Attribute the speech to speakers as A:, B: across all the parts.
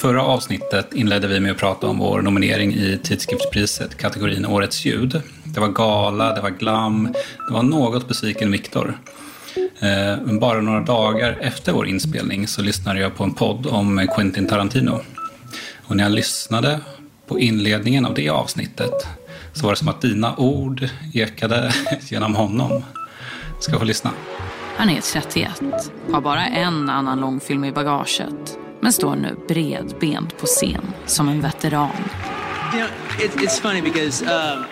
A: Förra avsnittet inledde vi med att prata om vår nominering i tidskriftspriset, kategorin Årets ljud. Det var gala, det var glam, det var något besviken Viktor. Men bara några dagar efter vår inspelning så lyssnade jag på en podd om Quentin Tarantino. Och när jag lyssnade på inledningen av det avsnittet så var det som att dina ord ekade genom honom. Ska få lyssna.
B: Han är 31, har bara en annan långfilm i bagaget men står nu bredbent på scen som en veteran.
C: You know, it, it's funny because uh,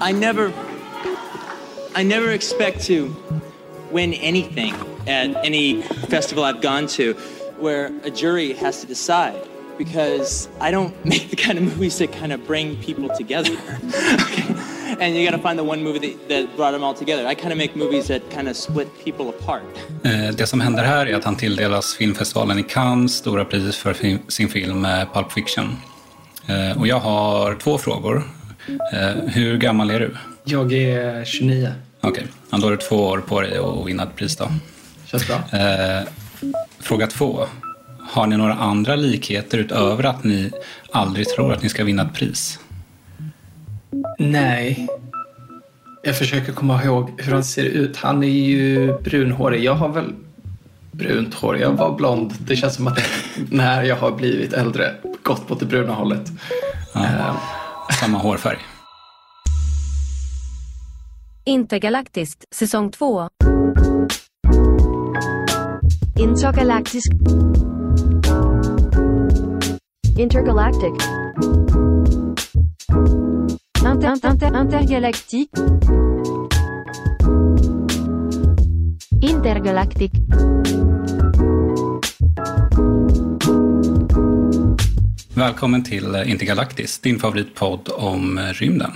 C: I never, I never expect to win anything at any festival I've gone to, where a jury has to decide. Because I don't make the kind of movies that kind of bring people together. okay? And you got to find the one movie that, that brought them all together. I kind of make movies that kind of split people apart.
A: Eh, Det som händer här är att han tilldelas filmfestivalen i Cannes stora pris för sin film eh, Pulp Fiction. Eh, Och jag har två frågor. Hur gammal är du?
D: Jag är 29.
A: Okej, ja, då har du två år på dig att vinna ett pris då.
D: Känns bra.
A: Fråga två. Har ni några andra likheter utöver att ni aldrig tror att ni ska vinna ett pris?
D: Nej. Jag försöker komma ihåg hur han ser ut. Han är ju brunhårig. Jag har väl brunt hår. Jag var blond. Det känns som att när jag har blivit äldre gått åt det bruna hållet. Eh,
A: Samma hårfärg.
E: Intergalaktiskt, säsong 2. Intergalaktisk. Intergalactic. Inter, inter, intergalactic. Intergalactic.
A: Välkommen till eh, Intergalaktis, din favoritpodd om eh, rymden.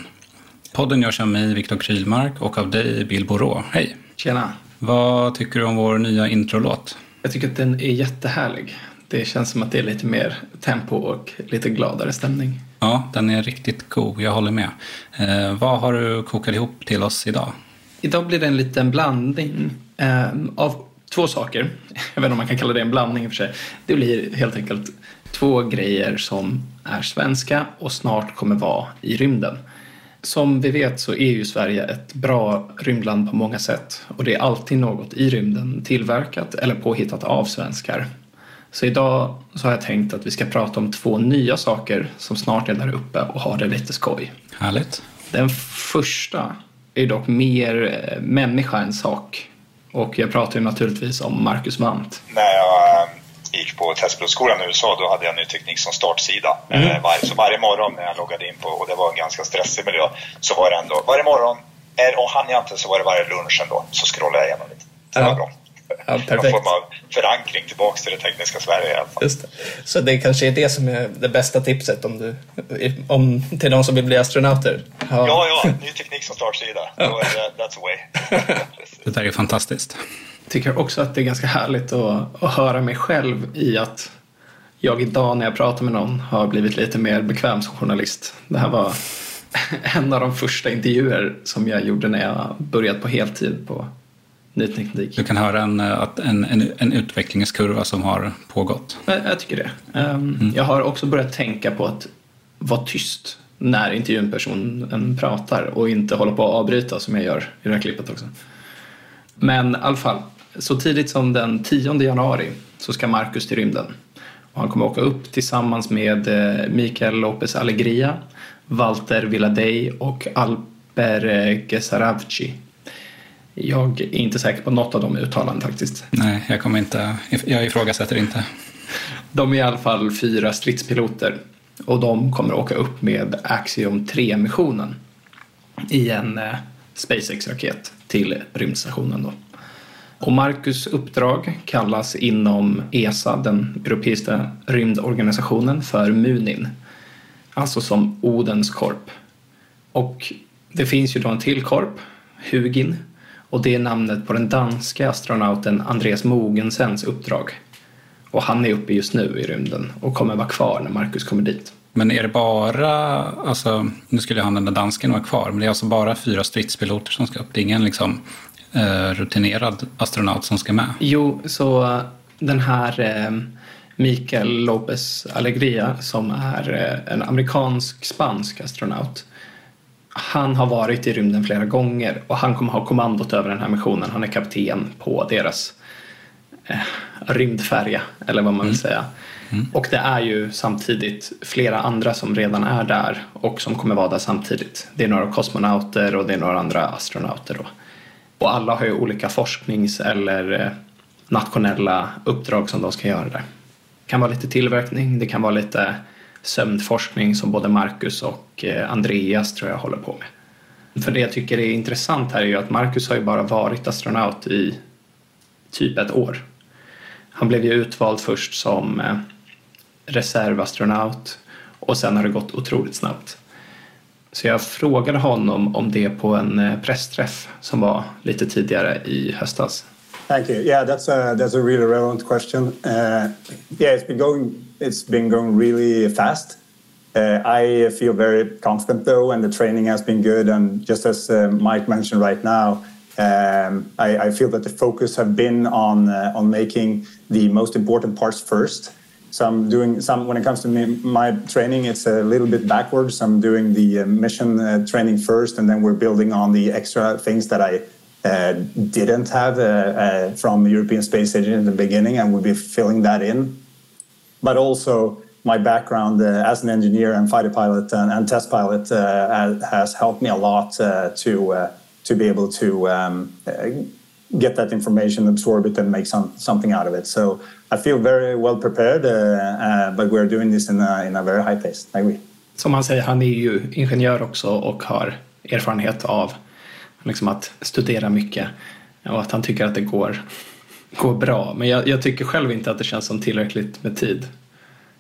A: Podden görs av mig, Viktor Krylmark, och av dig, Bill Borå. Hej!
D: Tjena.
A: Vad tycker du om vår nya introlåt?
D: Jag tycker att den är jättehärlig. Det känns som att det är lite mer tempo och lite gladare stämning.
A: Ja, den är riktigt god, jag håller med. Eh, vad har du kokat ihop till oss idag?
D: Idag blir det en liten blandning eh, av två saker. Jag vet inte om man kan kalla det en blandning i och för sig. Det blir helt enkelt två grejer som är svenska och snart kommer vara i rymden. Som vi vet så är ju Sverige ett bra rymdland på många sätt och det är alltid något i rymden tillverkat eller påhittat av svenskar. Så idag så har jag tänkt att vi ska prata om två nya saker som snart är där uppe och har det lite skoj.
A: Härligt.
D: Den första är dock mer eh, människa än sak. Och jag pratar ju naturligtvis om Marcus Wandt.
F: när jag eh, gick på testpilotskolan i USA då hade jag ny teknik som startsida. Eh, var, så varje morgon när jag loggade in på, och det var en ganska stressig miljö, så var det ändå varje morgon, och hann jag inte så var det varje lunch ändå, så scrollade jag igenom lite. Det var
G: Ja.
F: bra.
G: Ja,
F: Någon
G: perfekt.
F: form av förankring tillbaks till det tekniska Sverige i alla fall.
G: Just det. Så det kanske är det som är det bästa tipset om du, om, till de som vill bli astronauter? Ha-
F: Ja, ja, ny teknik som startsida. Det, that's the way.
A: Det där är fantastiskt.
D: Tycker också att det är ganska härligt att, att höra mig själv i att jag idag när jag pratar med någon har blivit lite mer bekväm som journalist. Det här var en av de första intervjuer som jag gjorde när jag började på heltid på ny teknik.
A: Du kan höra en, eh, en, en, en utvecklingskurva som har pågått.
D: Jag, jag tycker det. Ehm, Jag har också börjat tänka på att vara tyst när intervjupersonen pratar och inte hålla på att avbryta som jag gör i det här klippet också. Men i alla fall, så tidigt som den 10 januari så ska Marcus till rymden. Och han kommer åka upp tillsammans med eh, Mikael Lopez Alegria, Walter Villadej och Alper eh, Gesaravci. Jag är inte säker på något av de uttalen faktiskt.
A: Nej, jag kommer inte, jag ifrågasätter inte.
D: De är i alla fall fyra stridspiloter och de kommer åka upp med Axiom 3-missionen i en eh, SpaceX-raket till rymdstationen. Då. Och Marcus uppdrag kallas inom ESA, den europeiska rymdorganisationen, för Munin. Alltså som Odens korp. Och det finns ju då en till korp, Hugin, och det är namnet på den danska astronauten Andreas Mogensens uppdrag. Och han är uppe just nu i rymden och kommer vara kvar när Marcus kommer dit.
A: Men är det bara, alltså, nu skulle han den där dansken vara kvar, men det är alltså bara fyra stridspiloter som ska upp? Det är ingen liksom, eh, rutinerad astronaut som ska med?
D: Jo, så eh, den här eh, Mikael Lopez Alegria som är eh, en amerikansk-spansk astronaut. Han har varit i rymden flera gånger och han kommer ha kommandot över den här missionen. Han är kapten på deras eh, rymdfärja, eller vad man vill säga. Och det är ju samtidigt flera andra som redan är där och som kommer vara där samtidigt. Det är några kosmonauter och det är några andra astronauter. Då. Och alla har ju olika forsknings eller eh, nationella uppdrag som de ska göra där. Det kan vara lite tillverkning, det kan vara lite sömnforskning som både Marcus och eh, Andreas tror jag håller på med. För det jag tycker är intressant här är ju att Marcus har ju bara varit astronaut i typ ett år. Han blev ju utvald först som eh, reservastronaut och sen har det gått otroligt snabbt. Så jag frågade honom om det på en eh, pressträff som var lite tidigare i höstas.
H: Thank you. Yeah, that's a that's a really relevant question. Uh, yeah, it's been going it's been going really fast. Uh, I feel very confident though, and the training has been good. And just as uh, Mike mentioned right now, um, I, I feel that the focus have been on uh, on making the most important parts first. So I'm doing some when it comes to me, my training, it's a little bit backwards. I'm doing the uh, mission uh, training first, and then we're building on the extra things that I uh, didn't have from the European Space Agency in the beginning, and we'll be filling that in. But also, my background uh, as an engineer and fighter pilot and, and test pilot uh, has- helped me a lot uh, to uh, to be able to um, uh, get that information, absorb it, and make some something out of it. So I feel very well prepared, uh, but we're doing this in a, in a very high pace. I agree.
D: Som han säger, han är ju ingenjör också och har erfarenhet av liksom att studera mycket och att han tycker att det går, går bra. Men jag, jag tycker själv inte att det känns som tillräckligt med tid.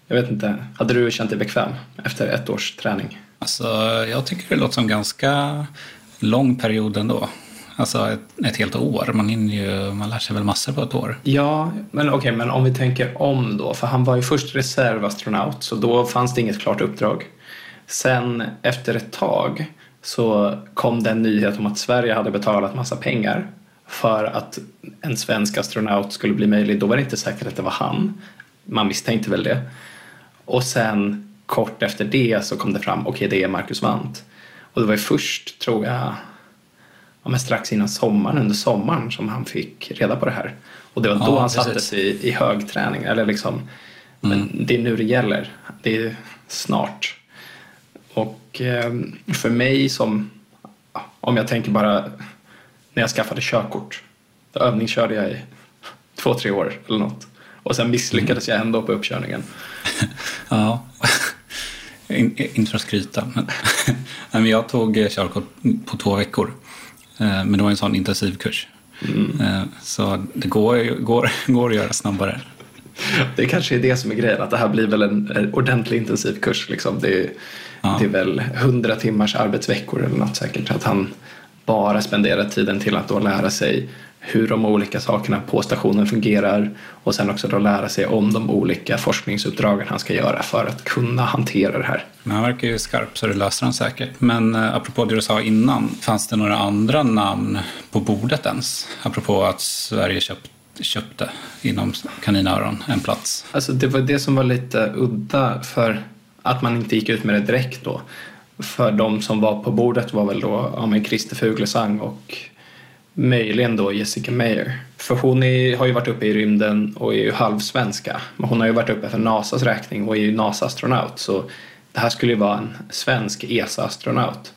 D: Jag vet inte, hade du känt dig bekväm efter ett års träning?
A: Alltså, jag tycker det låter som ganska lång period ändå. Alltså ett, ett helt år. Man, hinner ju, man lär sig väl massor på ett år.
D: Ja, men okej, men om vi tänker om då, för han var ju först reservastronaut så då fanns det inget klart uppdrag. Sen efter ett tag så kom det en nyhet om att Sverige hade betalat massa pengar för att en svensk astronaut skulle bli möjlig. Då var det inte säkert att det var han. Man misstänkte väl det. Och sen kort efter det så kom det fram, okej det är Marcus Wandt. Och det var ju först, tror jag, ja, men strax innan sommaren, under sommaren som han fick reda på det här. Och det var då
A: Ja,
D: han sattes i, i högträning. Eller liksom, men det är nu det gäller. Det är snart. Och eh, för mig som, om jag tänker bara när jag skaffade körkort. Då övningskörde jag i två, tre år eller något. Och sen misslyckades jag ändå på uppkörningen.
A: Ja, In, inte för att skryta. Men, jag tog eh, körkort på två veckor. Eh, Men det var en sån intensivkurs. Eh, Så det går, går, går att göra snabbare.
D: Det kanske är det som är grejen, att det här blir väl en, en ordentlig intensivkurs. Liksom. Det, är,
A: Ja.
D: det är väl 100 timmars arbetsveckor eller något säkert. Att han bara spenderar tiden till att då lära sig hur de olika sakerna på stationen fungerar och sen också då lära sig om de olika forskningsuppdragen han ska göra för att kunna hantera det här.
A: Men han verkar ju skarp så det löser han säkert. Men eh, apropå det du sa innan, fanns det några andra namn på bordet ens? Apropå att Sverige köpt, köpte inom kaninöron en plats.
D: Alltså det var det som var lite udda för att man inte gick ut med det direkt då. För de som var på bordet var väl då ja, men Christer Fuglesang och möjligen då Jessica Meyer. För hon är, har ju varit uppe i rymden och är ju halvsvenska. Men hon har ju varit uppe för NASAs räkning och är ju NASA-astronaut. Så det här skulle ju vara en svensk ESA-astronaut.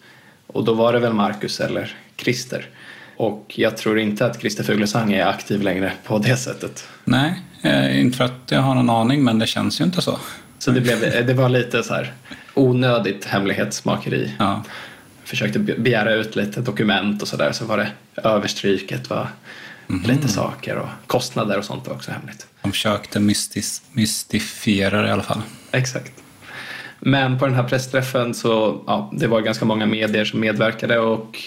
D: Och då var det väl Marcus eller Christer. Och jag tror inte att Christer Fuglesang är aktiv längre på det sättet.
A: Nej, eh, inte för att jag har någon aning, men det känns ju inte så.
D: Så det, blev, det var lite så här onödigt hemlighetsmakeri.
A: Ja.
D: försökte be- begära ut lite dokument och sådär så var det överstryket var lite saker och kostnader och sånt var också hemligt.
A: De försökte mystis, mystifiera det i alla fall.
D: Exakt. Men på den här pressträffen så ja, det var ganska många medier som medverkade och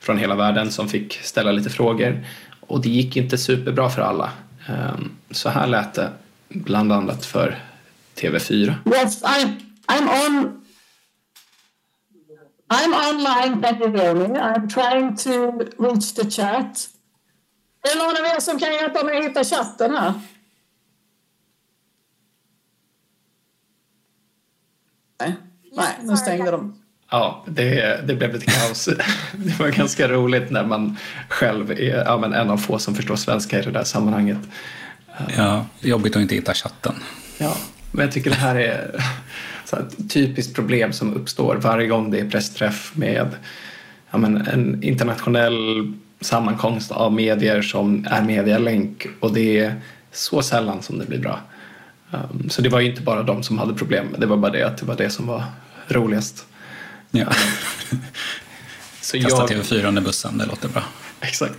D: från hela världen som fick ställa lite frågor. Och det gick inte superbra för alla. Ehm, Så här lät det bland annat för TV4.
I: Yes, I'm, I'm on. I'm online, hear me? I'm trying to reach the chat. Är det någon av er som kan hjälpa mig att hitta chatten här? Nej, Nej nu stängde de.
D: Ja, det, det blev lite kaos. Det var ganska roligt när man själv är ja, men en av få som förstår svenska i det där sammanhanget.
A: Ja, jobbigt att inte hitta chatten.
D: Ja, men jag tycker det här är så ett typiskt problem som uppstår varje gång det är pressträff med ja, men en internationell sammankomst av medier som är med via länk och det är så sällan som det blir bra. Um, så det var ju inte bara de som hade problem, det var bara det att det var det som var roligast.
A: Ja.
D: Så
A: Kasta
D: jag-
A: TV4 under bussen, det låter bra.
D: Exakt.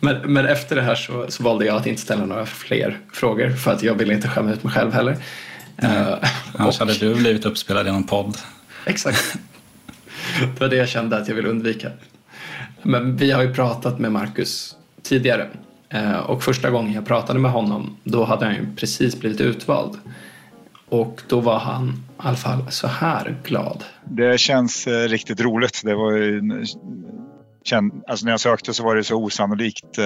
D: Men, men efter det här så, så valde jag att inte ställa några fler frågor för att jag ville inte skämma ut mig själv heller. Eh,
A: Annars hade du blivit uppspelad i någon podd.
D: Exakt. Det var det jag kände att jag ville undvika. Men vi har ju pratat med Marcus tidigare. Eh, Och första gången jag pratade med honom, då hade han ju precis blivit utvald. Och då var han i alla fall så här glad.
F: Det känns eh, riktigt roligt. Det var ju, alltså när jag sökte så var det så osannolikt eh,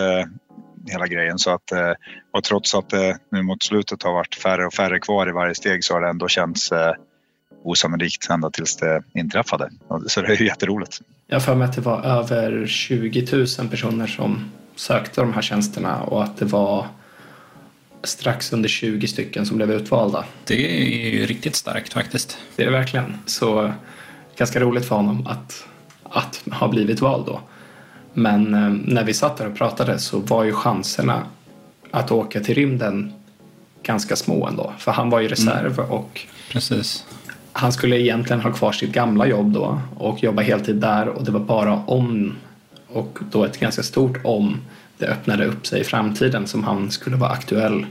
F: hela grejen så att eh, och trots att det nu mot slutet har varit färre och färre kvar i varje steg så har det ändå känts eh, osannolikt ända tills det inträffade. Så det är ju jätteroligt.
D: Jag för mig att det var över 20 000 personer som sökte de här tjänsterna och att det var strax under 20 stycken som blev utvalda.
A: Det är ju riktigt starkt faktiskt.
D: Det är det verkligen. Så ganska roligt för honom att, att ha blivit vald då. Men eh, när vi satt där och pratade så var ju chanserna att åka till rymden ganska små ändå. För han var ju reserv och
A: Precis.
D: han skulle egentligen ha kvar sitt gamla jobb då och jobba heltid där och det var bara om och då ett ganska stort om det öppnade upp sig i framtiden som han skulle vara aktuell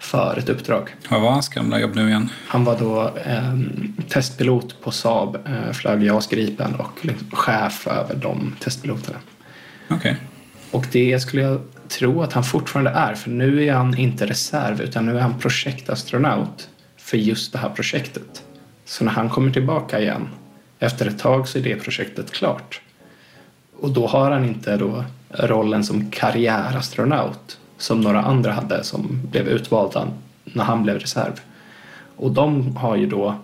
D: för ett uppdrag.
A: Vad var hans gamla jobb nu igen?
D: Han var då eh, testpilot på Saab, eh, flög JAS Gripen och liksom chef över de testpiloterna.
A: Okay.
D: Och det skulle jag tro att han fortfarande är för nu är han inte reserv utan nu är han projektastronaut för just det här projektet. Så när han kommer tillbaka igen efter ett tag så är det projektet klart. Och då har han inte då rollen som karriärastronaut som några andra hade som blev utvalda när han blev reserv. Och de har ju då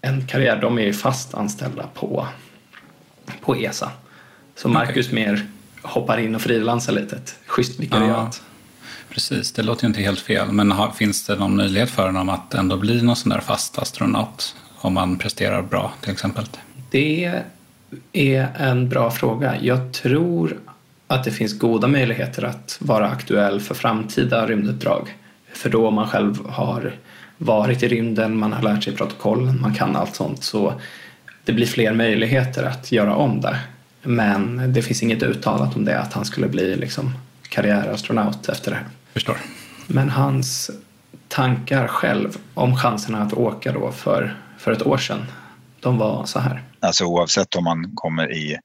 D: en karriär, de är ju fast anställda på, på ESA. Så Marcus mer hoppar in och frilansar lite, ett schysst vikariat.
A: Precis, det låter ju inte helt fel. Men har, finns det någon möjlighet för honom att ändå bli någon sån där fast astronaut? Om man presterar bra till exempel.
D: Det är en bra fråga. Jag tror att det finns goda möjligheter att vara aktuell för framtida rymduppdrag. För då man själv har varit i rymden, man har lärt sig protokollen, man kan allt sånt. Så det blir fler möjligheter att göra om det. Men det finns inget uttalat om det, att han skulle bli liksom karriärastronaut efter det här.
A: Förstår.
D: Men hans tankar själv om chanserna att åka då för, för ett år sedan, de var så här.
F: Alltså oavsett om man kommer i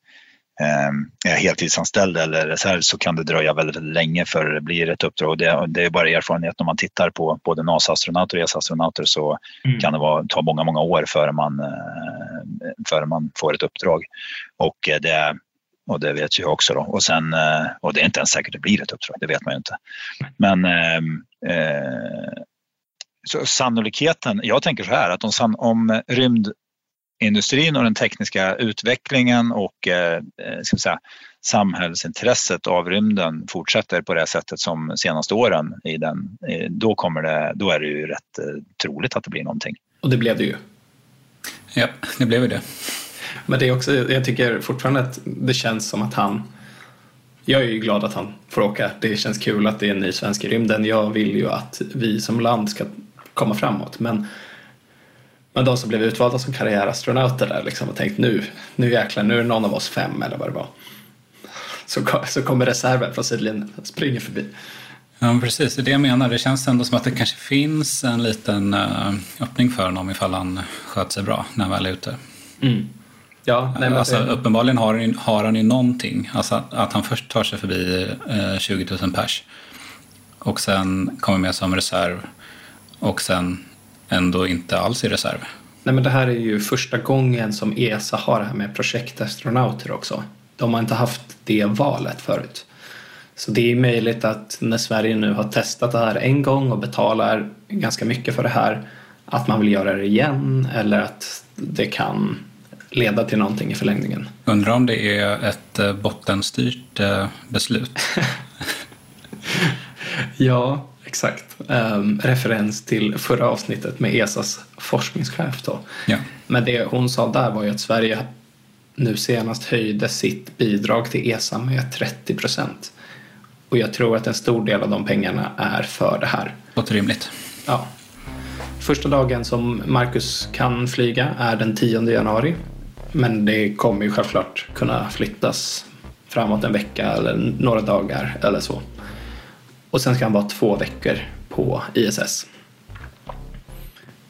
F: är heltidsanställd eller reserv så kan det dröja väldigt länge för det blir ett uppdrag. Det, det är bara erfarenhet när man tittar på både NASA-astronauter och ESA-astronauter så kan det vara, ta många, många år före man, eh, före man får ett uppdrag. Och eh, det, och det vet jag också då. Och, sen, eh, och det är inte ens säkert det blir ett uppdrag, det vet man ju inte. Men eh, eh, så sannolikheten, jag tänker så här att om, om rymdindustrin och den tekniska utvecklingen och eh, eh, ska vi säga, samhällsintresset av rymden fortsätter på det sättet som senaste åren, i den, eh, då, kommer det, då är det ju rätt eh, troligt att det blir någonting.
D: Och det blev det ju.
A: Ja, det blev ju det.
D: Men det är också, jag tycker fortfarande att det känns som att han jag är ju glad att han får åka. Det känns kul att det är en ny svensk i rymden. Jag vill ju att vi som land ska komma framåt. Men Men de som blev utvalda som karriärastronauter där liksom och tänkt nu, nu jäklar, nu är någon av oss fem eller vad det var. Så, så kommer reserven från sidlinjen, springer förbi.
A: Ja, precis. Det är det jag menar. Det känns ändå som att det kanske finns en liten eh, öppning för honom ifall han sköter sig bra när han väl är ute.
D: Ja, nej, men
A: alltså,
D: det-
A: Uppenbarligen har, han ju- har han ju någonting. Alltså att, att han först tar sig förbi eh, 20 000 pers och sen kommer med som reserv och sen ändå inte alls i reserv.
D: Nej, men det här är ju första gången som ESA har det här med projektastronauter också. De har inte haft det valet förut. Så det är möjligt att när Sverige nu har testat det här en gång och betalar ganska mycket för det här att man vill göra det igen eller att det kan leda till någonting i förlängningen.
A: Undrar om det är ett eh, bottenstyrt eh, beslut.
D: Ja, exakt. Ehm, referens till förra avsnittet med ESAs forskningschef då.
A: Ja.
D: Men det hon sa där var ju att Sverige nu senast höjde sitt bidrag till ESA med 30 procent. Och jag tror att en stor del av de pengarna är för det här.
A: Låter rimligt.
D: Ja. Första dagen som Marcus kan flyga är den 10 januari. Men det kommer ju självklart kunna flyttas framåt en vecka eller några dagar eller så. Och sen ska han vara två veckor på ISS.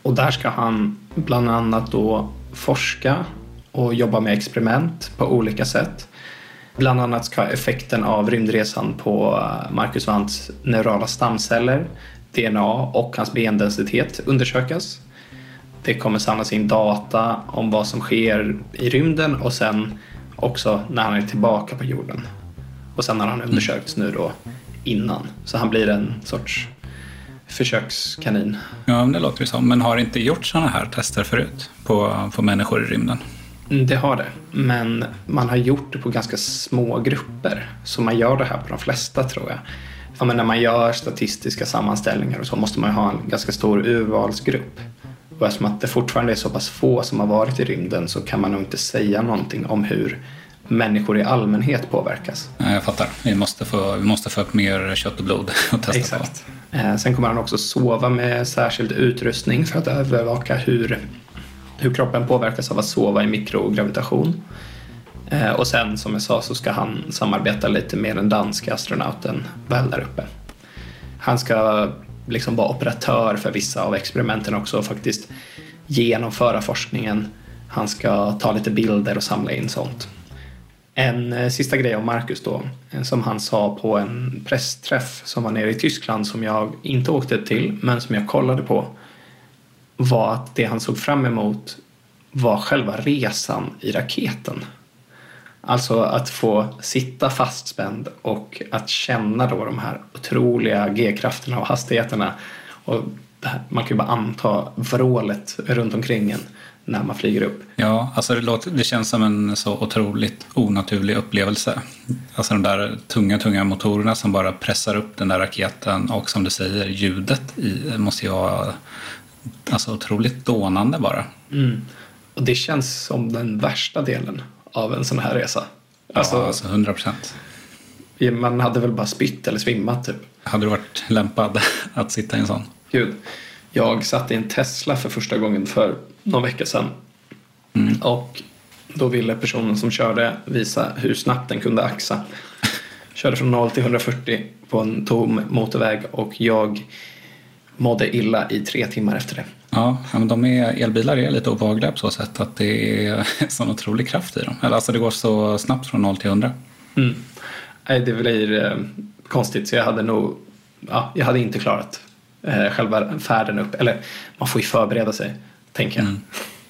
D: Och där ska han bland annat då forska och jobba med experiment på olika sätt. Bland annat ska effekten av rymdresan på Marcus Wandts neurala stamceller, DNA och hans bendensitet undersökas. Det kommer samlas in data om vad som sker i rymden och sen också när han är tillbaka på jorden. Och sen har han undersökts nu då innan. Så han blir en sorts försökskanin.
A: Ja, men det låter det som. Men har inte gjort sådana här tester förut på, på människor i rymden?
D: Mm, Det har det, men man har gjort det på ganska små grupper. Så man gör det här på de flesta tror jag. Ja, men när man gör statistiska sammanställningar och så måste man ju ha en ganska stor urvalsgrupp. Och eftersom att det fortfarande är så pass få som har varit i rymden så kan man nog inte säga någonting om hur människor i allmänhet påverkas.
A: Ja, jag fattar. Vi måste, få, vi måste få upp mer kött och blod och testa
D: Exakt. Eh, Sen kommer han också sova med särskild utrustning för att övervaka hur, hur kroppen påverkas av att sova i mikrogravitation. Eh, Och sen som jag sa så ska han samarbeta lite med den danska astronauten väl där uppe. Han ska liksom vara operatör för vissa av experimenten också och faktiskt genomföra forskningen. Han ska ta lite bilder och samla in sånt. En eh, sista grej om Marcus då, eh, som han sa på en pressträff som var nere i Tyskland som jag inte åkte till, men som jag kollade på, var att det han såg fram emot var själva resan i raketen. Alltså att få sitta fastspänd och att känna då de här otroliga G-krafterna och hastigheterna. Och man kan ju bara anta vrålet runt omkring en när man flyger upp.
A: Ja, alltså det, låter, det känns som en så otroligt onaturlig upplevelse. Alltså de där tunga, tunga motorerna som bara pressar upp den där raketen och som du säger, ljudet i, måste ju vara alltså, otroligt dånande bara.
D: Mm. Och det känns som den värsta delen av en sån här resa.
A: Alltså, ja, alltså 100 procent.
D: Man hade väl bara spytt eller svimmat typ.
A: Hade du varit lämpad att sitta i en sån?
D: Gud. Jag satt i en Tesla för första gången för någon vecka sedan.
A: Mm.
D: Och då ville personen som körde visa hur snabbt den kunde axa. Körde från 0 till 140 på en tom motorväg och jag mådde illa i tre timmar efter det.
A: Ja, men de är, elbilar är lite obehagliga på så sätt att det är sån otrolig kraft i dem. Eller alltså det går så snabbt från 0 till 100.
D: Mm. Nej, det blir eh, konstigt så jag hade nog, ja, jag hade inte klarat eh, själva färden upp. Eller man får ju förbereda sig, tänker jag.
A: Mm.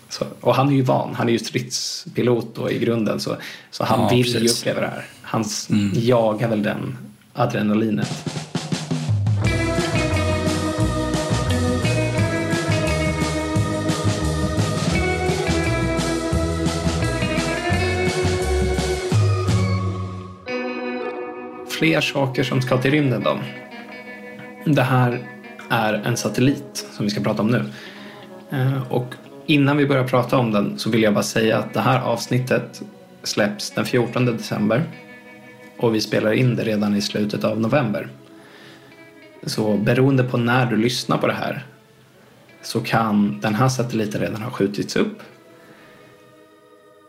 D: Så, och han är ju van, han är ju stridspilot då i grunden så, så han
A: Ja,
D: vill ju
A: precis.
D: uppleva det här. Han
A: Mm.
D: jagar väl den adrenalinet. Fler saker som ska till rymden då. Det här är en satellit som vi ska prata om nu. Eh, och innan vi börjar prata om den så vill jag bara säga att det här avsnittet släpps den 14 december och vi spelar in det redan i slutet av november. Så beroende på när du lyssnar på det här så kan den här satelliten redan ha skjutits upp.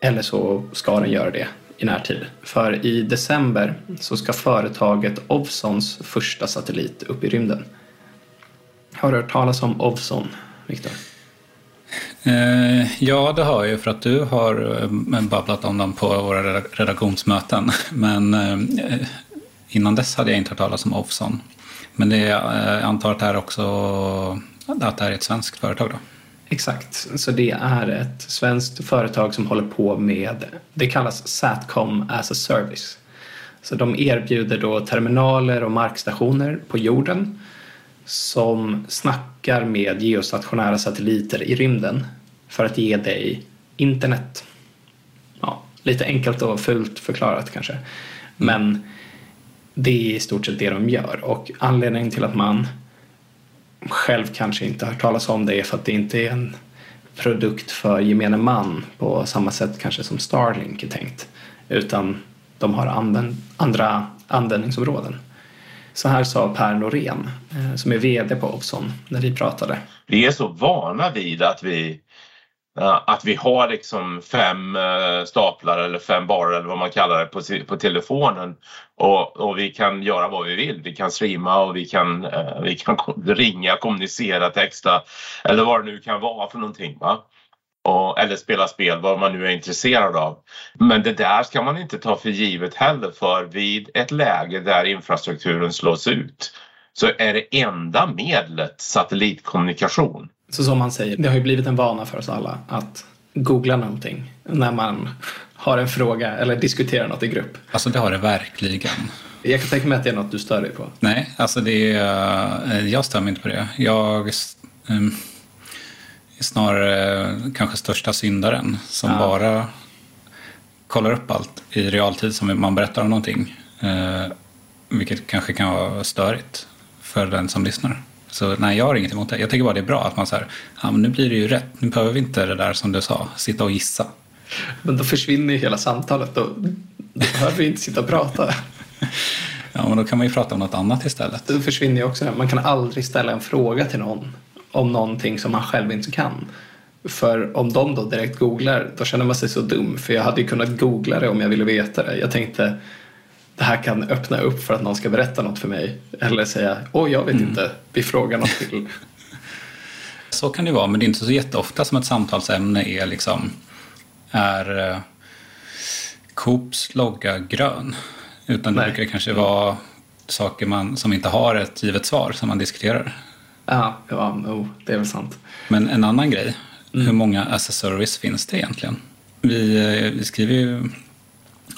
D: Eller så ska den göra det i närtid. För i december så ska företaget Ovsons första satellit upp i rymden. Har du hört talas om Ovzon, Viktor?
A: Eh, ja, det har jag ju för att du har eh, babblat om dem på våra redaktionsmöten. Men eh, innan dess hade jag inte hört talas om Ovzon. Men det, jag antar att det här också att det är ett svenskt företag då?
D: Exakt, så det är ett svenskt företag som håller på med, det kallas Satcom as a service. Så de erbjuder då terminaler och markstationer på jorden som snackar med geostationära satelliter i rymden för att ge dig internet. Ja, lite enkelt och fult förklarat kanske. Men det är i stort sett det de gör och anledningen till att man själv kanske inte har hört talas om det är för att det inte är en produkt för gemene man på samma sätt kanske som Starlink är tänkt. Utan de har använd, andra användningsområden. Så här sa Per Norén eh, som är VD på Opson när vi pratade.
J: Vi är så vana vid att vi att vi har liksom fem eh, staplar eller fem barer eller vad man kallar det på, på telefonen och, och, vi kan göra vad vi vill. Vi kan streama och vi kan, eh, vi kan ringa, kommunicera, texta eller vad det nu kan vara för någonting. Va? Och, eller spela spel, vad man nu är intresserad av. Men det där ska man inte ta för givet heller för vid ett läge där infrastrukturen slås ut så är det enda medlet satellitkommunikation.
D: Så som man säger, det har ju blivit en vana för oss alla att googla någonting när man har en fråga eller diskuterar något i grupp.
A: Alltså det har det verkligen.
D: Jag kan tänka mig att det är något du stör dig på.
A: Nej, alltså det är, eh, jag stör mig inte på det. Jag um, snarare kanske största syndaren som ja. bara kollar upp allt i realtid som man berättar om någonting. Uh, vilket kanske kan vara störigt för den som lyssnar. Så nej, jag har inget emot det. Jag tycker bara det är bra att man säger, ja men nu blir det ju rätt. Nu behöver vi inte det där som du sa, sitta och gissa.
D: Men då försvinner ju hela samtalet. Då, då behöver vi inte sitta och prata.
A: Ja, men då kan man ju prata om något annat istället.
D: Då försvinner ju också det. Man kan aldrig ställa en fråga till någon om någonting som man själv inte kan. För om de då direkt googlar, då känner man sig så dum. För jag hade ju kunnat googla det om jag ville veta det. Jag tänkte, det här kan öppna upp för att någon ska berätta något för mig. Eller säga, åh jag vet mm. inte, vi frågar något till.
A: Så kan det vara, men det är inte så jätteofta som ett samtalsämne är liksom är eh, Coops logga grön. Utan det brukar kanske vara saker man, som inte har ett givet svar som man diskuterar.
D: Ja, ja oh, det är väl sant.
A: Men en annan grej, mm. hur många as a service finns det egentligen? Vi, eh, vi skriver ju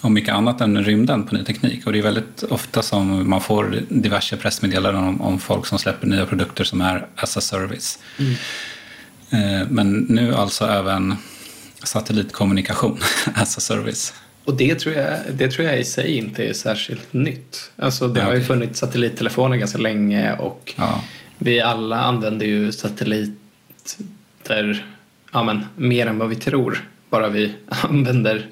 A: om mycket annat än rymden på ny teknik. Och det är väldigt ofta som man får diverse pressmeddelanden om, om folk som släpper nya produkter som är as a service. Mm. Eh, men nu alltså även satellitkommunikation as a service.
D: Och det tror, jag, det tror jag i sig inte är särskilt nytt. Alltså det ja, har ju funnits satellittelefoner ganska länge och ja. Vi alla använder ju satelliter ja, men, mer än vad vi tror. Bara vi använder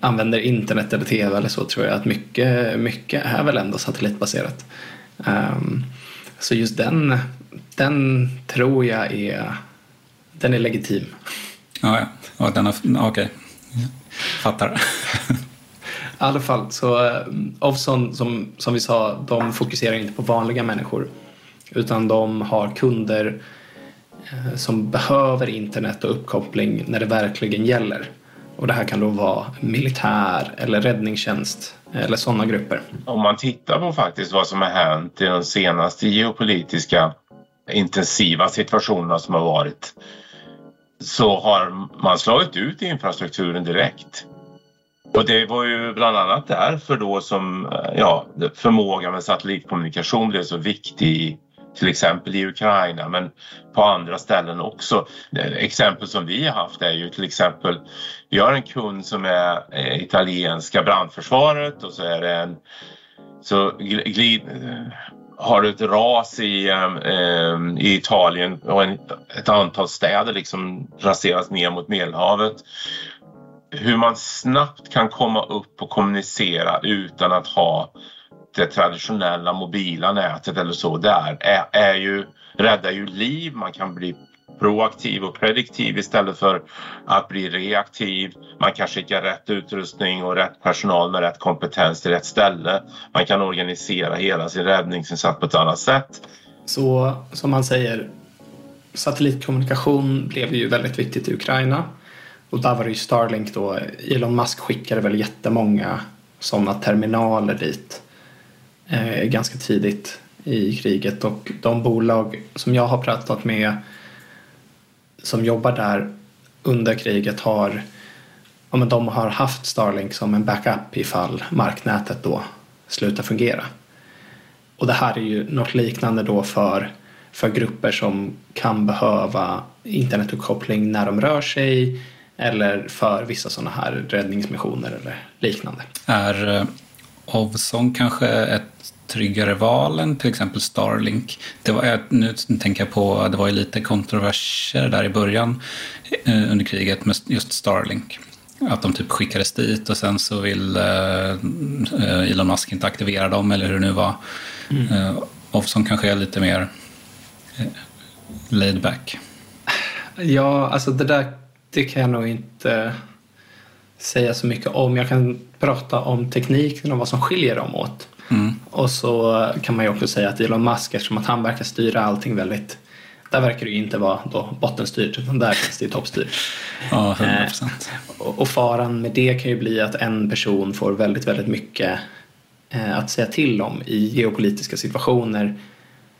D: använder internet eller tv eller så tror jag att mycket, mycket är väl ändå satellitbaserat. Um, så just den, den tror jag är, den är legitim.
A: Ja, ja. ja den har, okej. Okay. Fattar.
D: I alla fall, så um, Ovzon som, som vi sa, de fokuserar inte på vanliga människor. Utan de har kunder eh, som behöver internet och uppkoppling när det verkligen gäller. Och det här kan då vara militär eller räddningstjänst eller sådana grupper.
J: Om man tittar på faktiskt vad som har hänt i de senaste geopolitiska intensiva situationerna som har varit så har man slagit ut infrastrukturen direkt. Och det var ju bland annat därför då som eh, ja, förmågan med satellitkommunikation blev så viktig till exempel i Ukraina men på andra ställen också. Exempel som vi har haft är ju till exempel, vi har en kund som är eh, italienska brandförsvaret och så är det en så glid, har ett ras i, eh, i Italien och en, ett antal städer liksom raseras ner mot Medelhavet. Hur man snabbt kan komma upp och kommunicera utan att ha det traditionella mobila nätet eller så där är, är ju räddar ju liv, man kan bli proaktiv och prediktiv istället för att bli reaktiv. Man kan skicka rätt utrustning och rätt personal med rätt kompetens till rätt ställe. Man kan organisera hela sin räddningsinsats på ett annat sätt.
D: Så som man säger, satellitkommunikation blev ju väldigt viktigt i Ukraina. Och där var det ju Starlink då. Elon Musk skickade väl jättemånga sådana terminaler dit eh, ganska tidigt i kriget. Och de bolag som jag har pratat med som jobbar där under kriget har ja, men de har haft Starlink som en backup ifall marknätet då slutar fungera. Och det här är ju något liknande då för, för grupper som kan behöva internetuppkoppling när de rör sig eller för vissa sådana här räddningsmissioner eller liknande.
A: Är eh, Ovzon kanske ett tryggare val än till exempel Starlink? Det var, nu tänker jag på, det var ju lite kontroverser där i början eh, under kriget med just Starlink. Att de typ skickades dit och sen så vill eh, Elon Musk inte aktivera dem eller hur det nu var. Mm. Eh, Ovzon kanske är lite mer eh, laid back.
D: Ja, alltså det där det kan jag nog inte säga så mycket om. Jag kan prata om tekniken och vad som skiljer dem åt. Mm. Och så kan man ju också säga att Elon Musk, eftersom att han verkar styra allting väldigt där verkar det ju inte vara då bottenstyrt utan där känns det toppstyrt.
A: Ja, 100%. Eh,
D: och faran med det kan ju bli att en person får väldigt, väldigt mycket eh, att säga till om i geopolitiska situationer.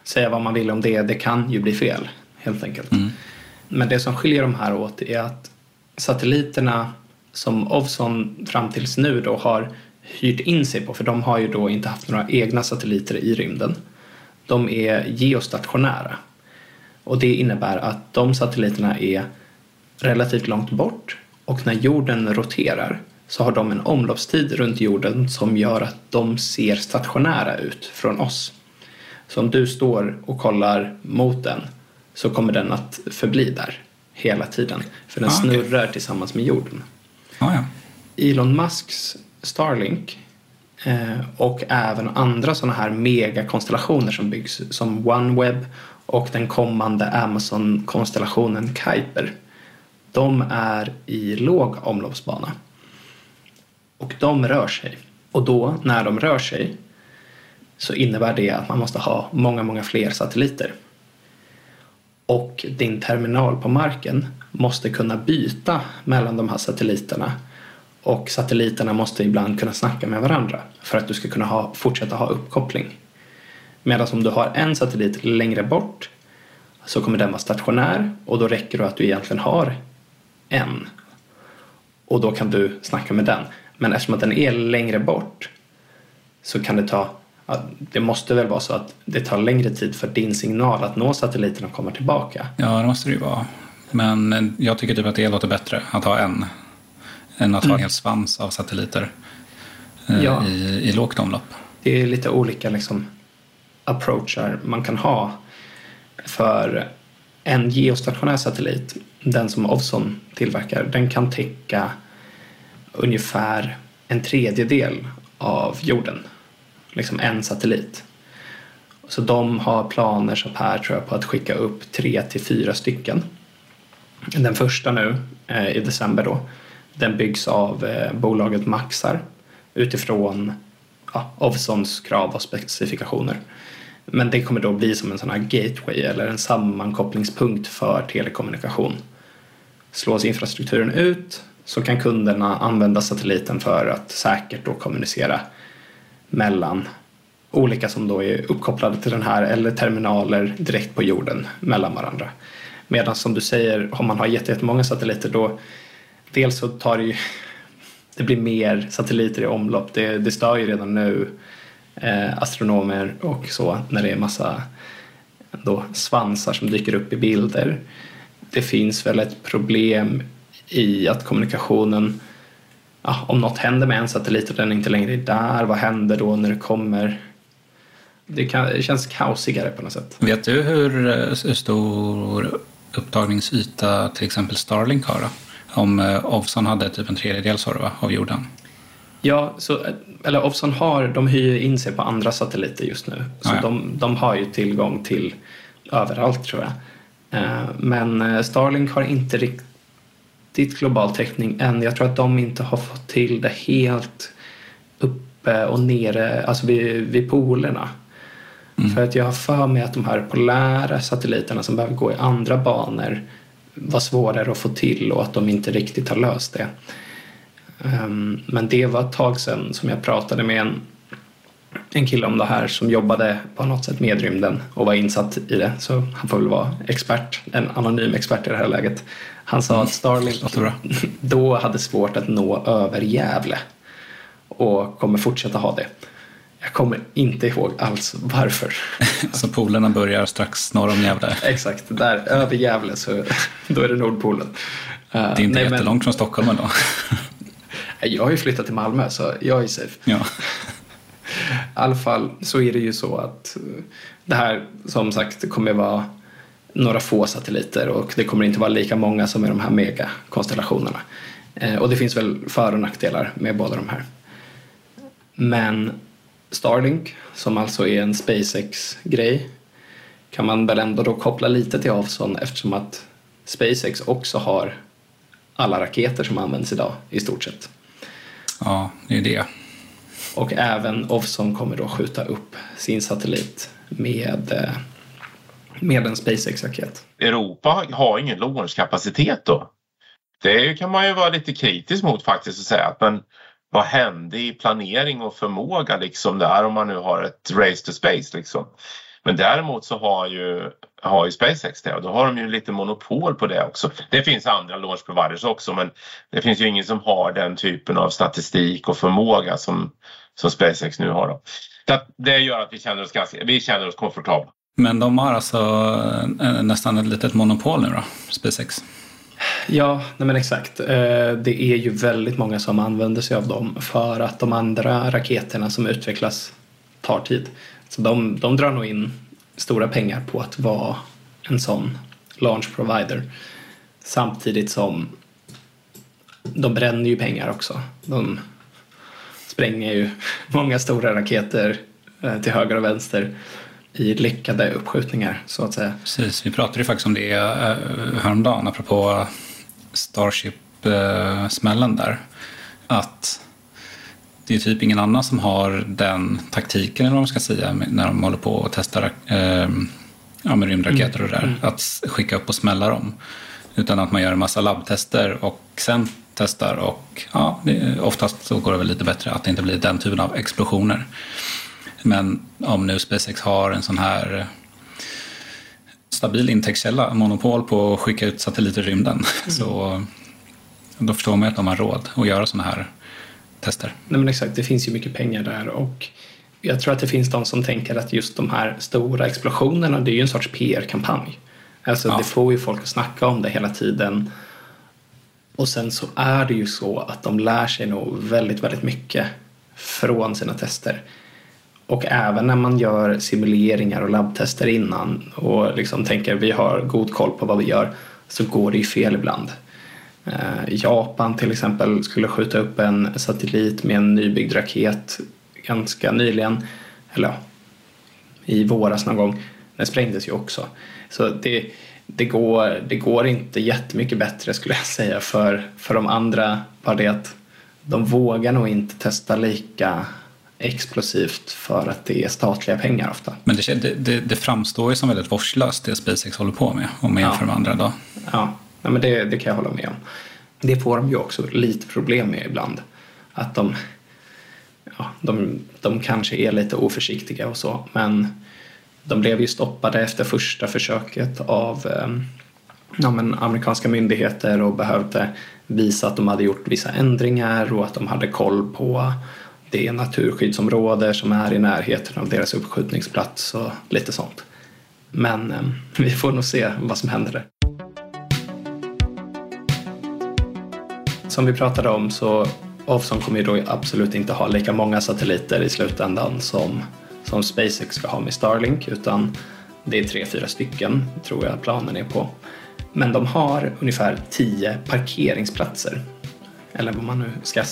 D: Säga vad man vill om det, det kan ju bli fel helt enkelt. Mm. Men det som skiljer de här åt är att satelliterna som Ovzon fram tills nu då har hyrt in sig på, för de har ju då inte haft några egna satelliter i rymden. De är geostationära. Och det innebär att de satelliterna är relativt långt bort och när jorden roterar så har de en omloppstid runt jorden som gör att de ser stationära ut från oss. Så om du står och kollar mot den så kommer den att förbli där hela tiden. För den ah, okay. snurrar tillsammans med jorden.
A: Ah, ja.
D: Elon Musks Starlink eh, och även andra sådana här megakonstellationer som byggs som OneWeb och den kommande Amazon-konstellationen Kuiper. De är i låg omloppsbana. Och de rör sig. Och då, när de rör sig, så innebär det att man måste ha många, många fler satelliter. Och din terminal på marken måste kunna byta mellan de här satelliterna och satelliterna måste ibland kunna snacka med varandra för att du ska kunna ha, fortsätta ha uppkoppling. Medan om du har en satellit längre bort så kommer den vara stationär och då räcker det att du egentligen har en. Och då kan du snacka med den. Men eftersom att den är längre bort så kan det ta det måste väl vara så att det tar längre tid för din signal att nå satelliten och komma tillbaka?
A: Ja, det måste det ju vara. Men jag tycker typ att det låter bättre att ha en än att ha en mm. hel svans av satelliter eh, ja. i, i lågt omlopp.
D: Det är lite olika liksom, approachar man kan ha. För en geostationär satellit, den som Ovzon tillverkar, den kan täcka ungefär en tredjedel av jorden. Liksom en satellit. Så de har planer så här tror jag på att skicka upp tre till fyra stycken. Den första nu eh, i december då den byggs av eh, bolaget Maxar utifrån ja, Ovsons krav och specifikationer. Men det kommer då bli som en sån här gateway eller en sammankopplingspunkt för telekommunikation. Slås infrastrukturen ut så kan kunderna använda satelliten för att säkert då kommunicera mellan olika som då är uppkopplade till den här eller terminaler direkt på jorden mellan varandra. Medan som du säger, om man har jättemånga satelliter då dels så tar det ju, det blir mer satelliter i omlopp. Det, det stör ju redan nu eh, astronomer och så när det är massa då, svansar som dyker upp i bilder. Det finns väl ett problem i att kommunikationen ja, om något händer med en satellit och den inte längre är där, vad händer då när det kommer? Det, kan, det känns kaosigare på något sätt.
A: Vet du hur, eh, hur stor upptagningsyta till exempel Starlink har? Då? Om eh, Ovzon hade typ en tredjedel så va, av jorden.
D: Ja, så, eller Ovzon har, de hyr in sig på andra satelliter just nu. Så ja, ja. De, de har ju tillgång till överallt tror jag. Eh, Men eh, Starlink har inte riktigt global täckning än. Jag tror att de inte har fått till det helt uppe och nere, alltså vid, vid polerna. För att jag har för mig att de här polära satelliterna som behöver gå i andra banor var svårare att få till och att de inte riktigt har löst det. Ehm, Men det var ett tag sedan som jag pratade med en, en kille om det här som jobbade på något sätt med rymden och var insatt i det. Så han får väl vara expert, en anonym expert i det här läget. Han sa att Starlink då hade svårt att nå över Gävle och kommer fortsätta ha det. Jag kommer inte ihåg alls varför.
A: Så polerna börjar strax norr om Gävle.
D: Exakt, där över Gävle så då är det Nordpolen.
A: Det är inte jättelångt från Stockholm ändå.
D: Jag har ju flyttat till Malmö så jag är safe.
A: Ja.
D: I alla fall så är det ju så att eh, det här som sagt kommer vara några få satelliter och det kommer inte vara lika många som i de här megakonstellationerna. Eh, Och det finns väl för och nackdelar med båda de här. Men Starlink, som alltså är en SpaceX-grej, kan man väl ändå då koppla lite till Ovzon eftersom att SpaceX också har alla raketer som används idag i stort sett.
A: Ja, det är det.
D: Och även Ovzon kommer då skjuta upp sin satellit med, eh, med en SpaceX-raket.
J: Europa har ingen launchkapacitet då. Det kan man ju vara lite kritisk mot faktiskt och säga att men vad hände i planering och förmåga liksom där om man nu har ett race to space liksom. Men däremot så har ju, har ju SpaceX det och då har de ju lite monopol på det också. Det finns andra launch providers också men det finns ju ingen som har den typen av statistik och förmåga som, som SpaceX nu har. Då. Det gör att vi känner oss, ganska, vi känner oss komfortabla.
A: Men de har alltså eh, eh, nästan ett litet monopol nu då, SpaceX.
D: Ja, nej men exakt. Eh, det är ju väldigt många som använder sig av dem för att de andra raketerna som utvecklas tar tid. Så de, de drar nog in stora pengar på att vara en sån launch provider. Samtidigt som de bränner ju pengar också. De spränger ju många stora raketer eh, till höger och vänster i lyckade uppskjutningar så att säga.
A: Precis, vi pratade ju faktiskt om det eh, häromdagen apropå Starship-smällen där. Att det är typ ingen annan som har den taktiken, eller vad man ska säga, när de håller på och testar eh, ja, med rymdraketer och det där. Att skicka upp och smälla dem. Utan att man gör en massa labbtester och sen testar och ja, det, oftast så går det väl lite bättre att det inte blir den typen av explosioner. Men om nu SpaceX har en sån här stabil intäktskälla, monopol på att skicka ut satelliter i rymden, så då förstår man att de har råd att göra såna här tester.
D: Nej men exakt, det finns ju mycket pengar där och jag tror att det finns de som tänker att just de här stora explosionerna det är ju en sorts PR-kampanj. Alltså
A: Ja.
D: det får ju folk att snacka om det hela tiden. Och sen så är det ju så att de lär sig nog väldigt, väldigt mycket från sina tester. Och även när man gör simuleringar och labbtester innan och liksom tänker vi har god koll på vad vi gör så går det ju fel ibland. Eh, Japan till exempel skulle skjuta upp en satellit med en nybyggd raket ganska nyligen. Eller ja, i våras någon gång. Den sprängdes ju också. Så det, det, går, det går inte jättemycket bättre skulle jag säga för, för de andra. Bara det att de vågar nog inte testa lika explosivt för att det är statliga pengar ofta.
A: Men det, det, det, framstår ju som väldigt vårdslöst det SpaceX håller på med om man
D: Ja.
A: jämför med andra. Då.
D: Ja, nej, men det, det kan jag hålla med om. Det får de ju också lite problem med ibland. Att de, ja, de, de kanske är lite oförsiktiga och så. Men de blev ju stoppade efter första försöket av eh, ja, men amerikanska myndigheter och behövde visa att de hade gjort vissa ändringar och att de hade koll på det naturskyddsområde som är i närheten av deras uppskjutningsplats och lite sånt. Men eh, vi får nog se vad som händer där. Som vi pratade om så Ovzon kommer ju då absolut inte ha lika många satelliter i slutändan som, som SpaceX ska ha med Starlink utan det är tre, fyra stycken tror jag planen är på. Men de har ungefär tio parkeringsplatser eller vad man nu ska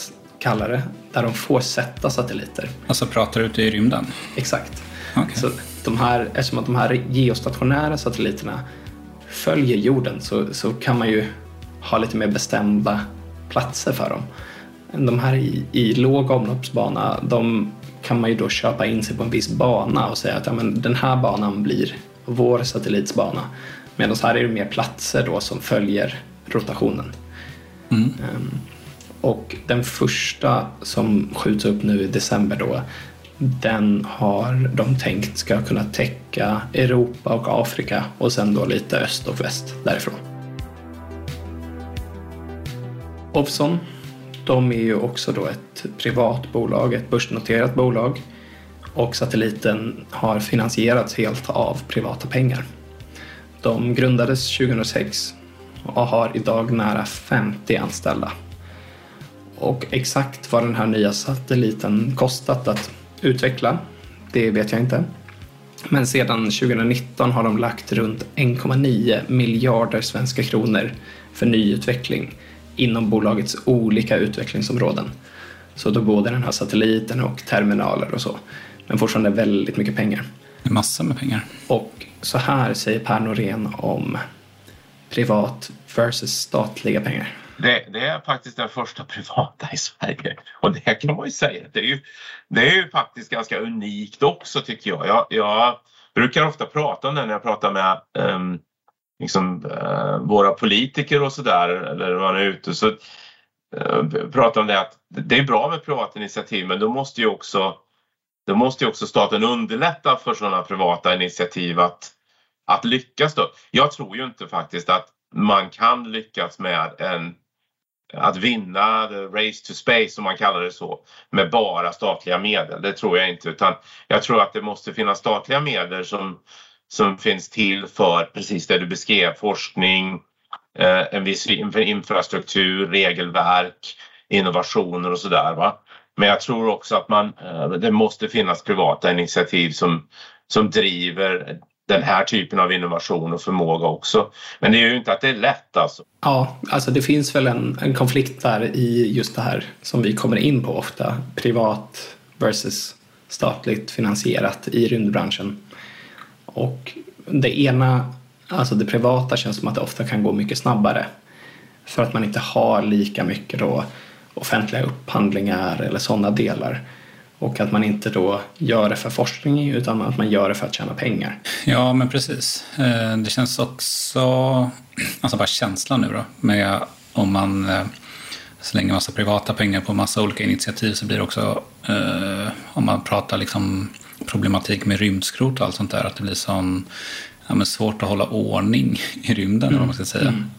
D: s- kalla det, där de får sätta satelliter.
A: Alltså pratar ute i rymden.
D: Exakt. Så de här, eftersom att de här geostationära satelliterna följer jorden så, så kan man ju ha lite mer bestämda platser för dem. De här i, i låg omloppsbana, de kan man ju då köpa in sig på en viss bana och säga att ja, men den här banan blir vår satellits bana. Medan här är det mer platser då som följer rotationen.
A: Mm.
D: Ehm, och den första som skjuts upp nu i december då, den har de tänkt ska kunna täcka Europa och Afrika och sen då lite öst och väst därifrån. Opson, de är ju också då ett privat bolag, ett börsnoterat bolag och satelliten har finansierats helt av privata pengar. De grundades 2006 och har idag nära 50 anställda. Och exakt vad den här nya satelliten kostat att utveckla, det vet jag inte. Men sedan 2019 har de lagt runt 1,9 miljarder svenska kronor för nyutveckling inom bolagets olika utvecklingsområden. Så då både den här satelliten och terminaler och så. Men fortfarande väldigt mycket pengar.
A: Massor med pengar.
D: Och så här säger Per Norén om privat versus statliga pengar.
J: Det, det, är faktiskt den första privata i Sverige. Och det kan man ju säga. Det är ju, det är ju faktiskt ganska unikt också tycker jag. Jag, jag brukar ofta prata om det när jag pratar med um, liksom, uh, våra politiker och sådär. Eller när man är ute. Så uh, pratar om det att det är bra med privata initiativ men då måste ju också, då måste ju också staten underlätta för sådana privata initiativ att, att lyckas. Då. Jag tror ju inte faktiskt att man kan lyckas med en att vinna the race to space om man kallar det så med bara statliga medel. Det tror jag inte utan jag tror att det måste finnas statliga medel som, som finns till för precis det du beskrev, forskning, eh, en viss infrastruktur, regelverk, innovationer och sådär. Men jag tror också att man, eh, det måste finnas privata initiativ som, som driver den här typen av innovation och förmåga också. Men det är ju inte att det är lätt alltså.
D: Ja, alltså det finns väl en, en konflikt där i just det här som vi kommer in på ofta. Privat versus statligt finansierat i rymdbranschen. Och det ena, alltså det privata känns som att det ofta kan gå mycket snabbare. För att man inte har lika mycket då offentliga upphandlingar eller sådana delar. Och att man inte då gör det för forskning utan att man gör det för att tjäna pengar.
A: Ja, men precis. Eh, det känns också, alltså bara känslan nu då, med om man eh, slänger massa privata pengar på massa olika initiativ så blir det också, eh, om man pratar liksom problematik med rymdskrot och allt sånt där, att det blir sån, ja, svårt att hålla ordning i rymden, mm. vad man ska säga. Mm.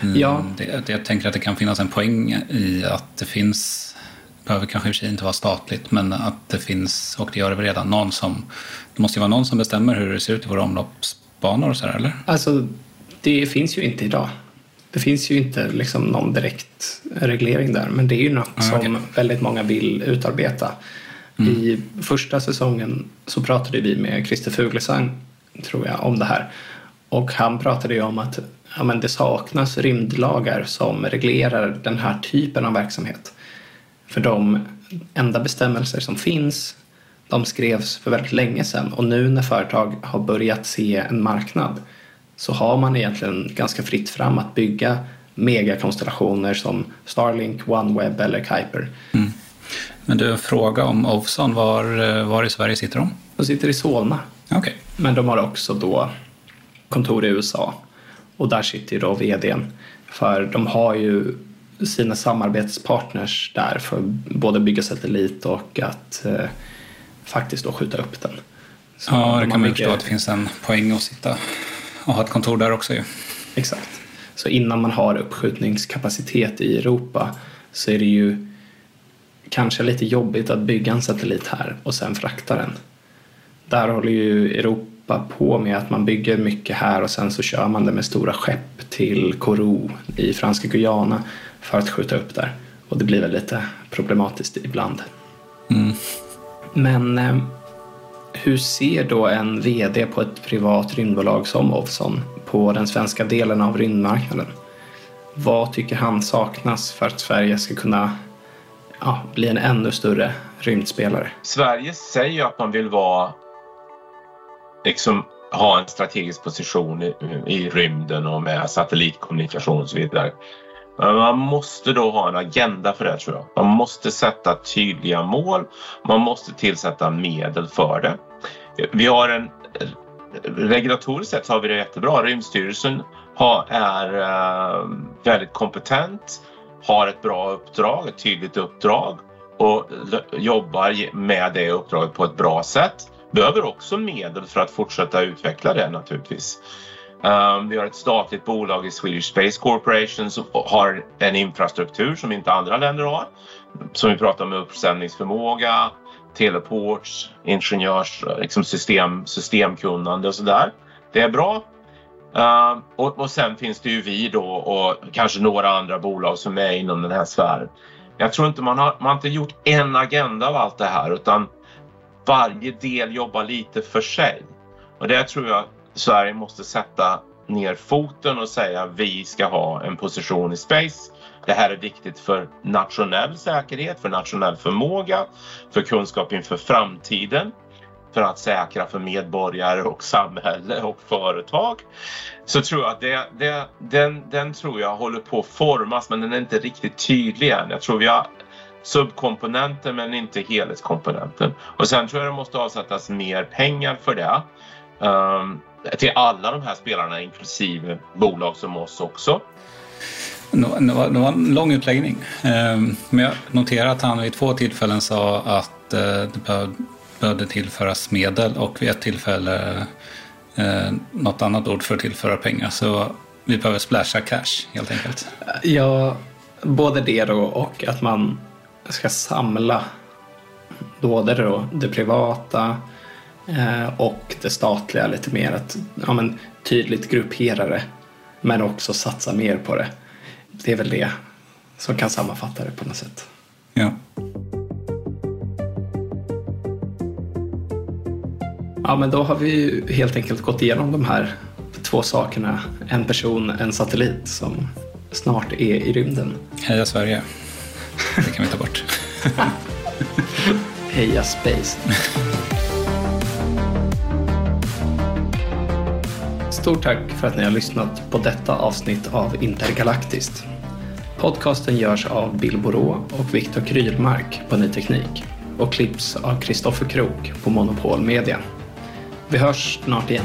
D: Mm, ja.
A: Det, det, jag tänker att det kan finnas en poäng i att det finns behöver kanske i och för sig inte vara statligt, men att det finns, och det gör det väl redan, någon som... Det måste ju vara någon som bestämmer hur det ser ut i våra omloppsbanor och så här, eller?
D: Alltså, det finns ju inte idag. Det finns ju inte liksom någon direkt reglering där, men det är ju något ah, okay. som väldigt många vill utarbeta. Mm. I första säsongen så pratade vi med Christer Fuglesang, tror jag, om det här. Och han pratade ju om att ja, men det saknas rymdlagar som reglerar den här typen av verksamhet. För de enda bestämmelser som finns de skrevs för väldigt länge sedan och nu när företag har börjat se en marknad så har man egentligen ganska fritt fram att bygga megakonstellationer som Starlink, OneWeb eller Kuiper. Mm.
A: Men du, en fråga om Ovzon. Var, var i Sverige sitter de?
D: De sitter i Solna.
A: Okay.
D: Men de har också då kontor i USA och där sitter ju då vdn. För de har ju sina samarbetspartners där för både bygga satellit och att eh, faktiskt då skjuta upp den.
A: Så ja, det kan man förstå att det finns en poäng att sitta och ha ett kontor där också ju.
D: Exakt. Så innan man har uppskjutningskapacitet i Europa så är det ju kanske lite jobbigt att bygga en satellit här och sen frakta den. Där håller ju Europa på med att man bygger mycket här och sen så kör man det med stora skepp till Kourou i franska Guyana för att skjuta upp där. Och det blir väl lite problematiskt ibland.
A: Mm.
D: Men eh, hur ser då en VD på ett privat rymdbolag som Ovzon på den svenska delen av rymdmarknaden? Vad tycker han saknas för att Sverige ska kunna ja, bli en ännu större rymdspelare?
J: Sverige säger att man vill vara liksom ha en strategisk position i, i rymden och med satellitkommunikation och så vidare. Man måste då ha en agenda för det tror jag. Man måste sätta tydliga mål. Man måste tillsätta medel för det. Vi har en regulatoriskt sett har vi det jättebra. Rymdstyrelsen har, är eh, väldigt kompetent, har ett bra uppdrag, ett tydligt uppdrag och jobbar med det uppdraget på ett bra sätt. Behöver också medel för att fortsätta utveckla det naturligtvis. Um, vi har ett statligt bolag i Swedish Space Corporation som har en infrastruktur som inte andra länder har. Som vi pratar om uppsändningsförmåga, teleports, ingenjörs, liksom system, systemkunnande och sådär. Det är bra. Uh, och, och sen finns det ju vi då och kanske några andra bolag som är inom den här sfären. Jag tror inte man har, man har inte gjort en agenda av allt det här utan varje del jobbar lite för sig. Och det tror jag Sverige måste sätta ner foten och säga vi ska ha en position i space. Det här är viktigt för nationell säkerhet, för nationell förmåga, för kunskap inför framtiden, för att säkra för medborgare och samhälle och företag. Så tror jag att det, det, den, den tror jag håller på att formas men den är inte riktigt tydlig än. Jag tror vi har subkomponenter men inte helhetskomponenten. Och sen tror jag det måste avsättas mer pengar för det. Um, till alla de här spelarna inklusive bolag som oss också.
A: Det var, det var en lång utläggning. Um, men jag noterar att han vid två tillfällen sa att uh, det behövde tillföras medel och vid ett tillfälle uh, något annat ord för att tillföra pengar. Så vi behöver splasha cash helt enkelt.
D: Ja, både det då och att man ska samla både då det privata eh, och det statliga lite mer. Att ja, men, tydligt gruppera det men också satsa mer på det. Det är väl det som kan sammanfatta det på något sätt.
A: Ja.
D: Ja, men då har vi ju helt enkelt gått igenom de här två sakerna. En person, en satellit som snart är i rymden.
A: Heja Sverige. Det kan vi ta bort.
D: Heja Space. Stort tack för att ni har lyssnat på detta avsnitt av Intergalaktiskt. Podcasten görs av Bill Borå och Viktor Krylmark på Ny Teknik och klipps av Kristoffer Krook på Monopol Media. Vi hörs snart igen.